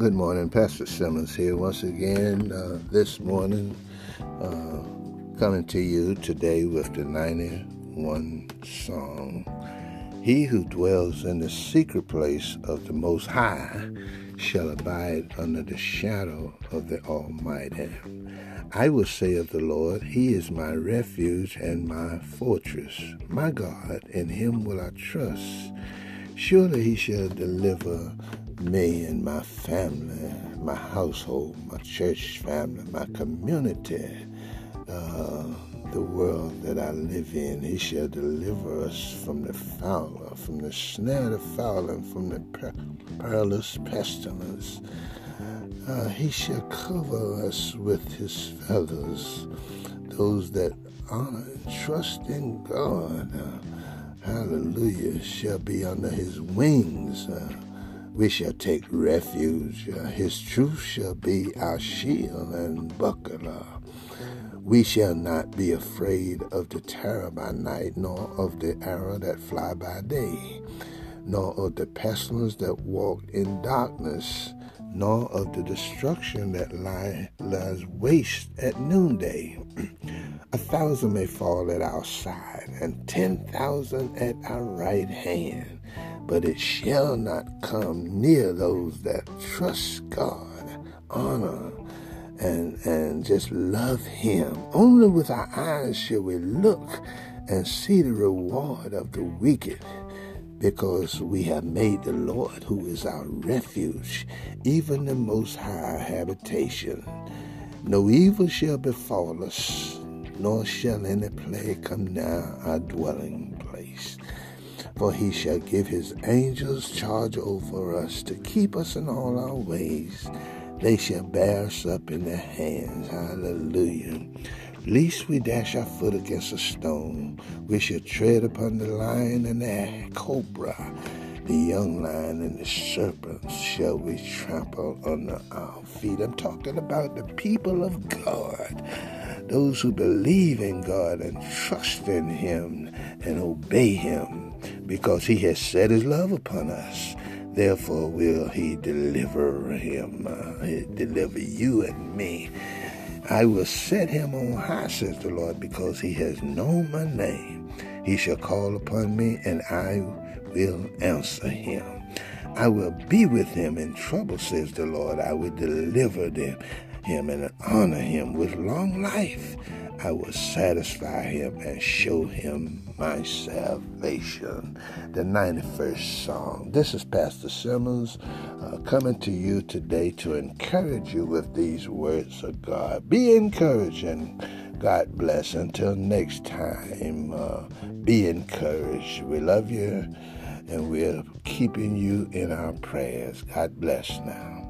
Good morning, Pastor Simmons here once again uh, this morning, uh, coming to you today with the 91 Psalm. He who dwells in the secret place of the Most High shall abide under the shadow of the Almighty. I will say of the Lord, He is my refuge and my fortress. My God, in Him will I trust. Surely He shall deliver me and my family, my household, my church family, my community, uh, the world that I live in. He shall deliver us from the fowler, from the snare of the fowler, and from the per- perilous pestilence. Uh, he shall cover us with his feathers. Those that honor and trust in God, uh, hallelujah, shall be under his wings. Uh, we shall take refuge. Uh, his truth shall be our shield and buckler. We shall not be afraid of the terror by night, nor of the arrow that fly by day, nor of the pestilence that walk in darkness, nor of the destruction that lie, lies waste at noonday. A thousand may fall at our side, and ten thousand at our right hand but it shall not come near those that trust God, honor, and, and just love Him. Only with our eyes shall we look and see the reward of the wicked, because we have made the Lord, who is our refuge, even the Most High habitation. No evil shall befall us, nor shall any plague come nigh our dwelling place. For he shall give his angels charge over us to keep us in all our ways. They shall bear us up in their hands. Hallelujah. Least we dash our foot against a stone, we shall tread upon the lion and the cobra. The young lion and the serpent shall we trample under our feet. I'm talking about the people of God, those who believe in God and trust in Him and obey Him because he has set his love upon us. Therefore will he deliver him, uh, deliver you and me. I will set him on high, says the Lord, because he has known my name. He shall call upon me, and I will answer him. I will be with him in trouble, says the Lord. I will deliver them, him and honor him with long life. I will satisfy him and show him my salvation. The 91st Psalm. This is Pastor Simmons uh, coming to you today to encourage you with these words of God. Be encouraged and God bless. Until next time, uh, be encouraged. We love you and we're keeping you in our prayers. God bless now.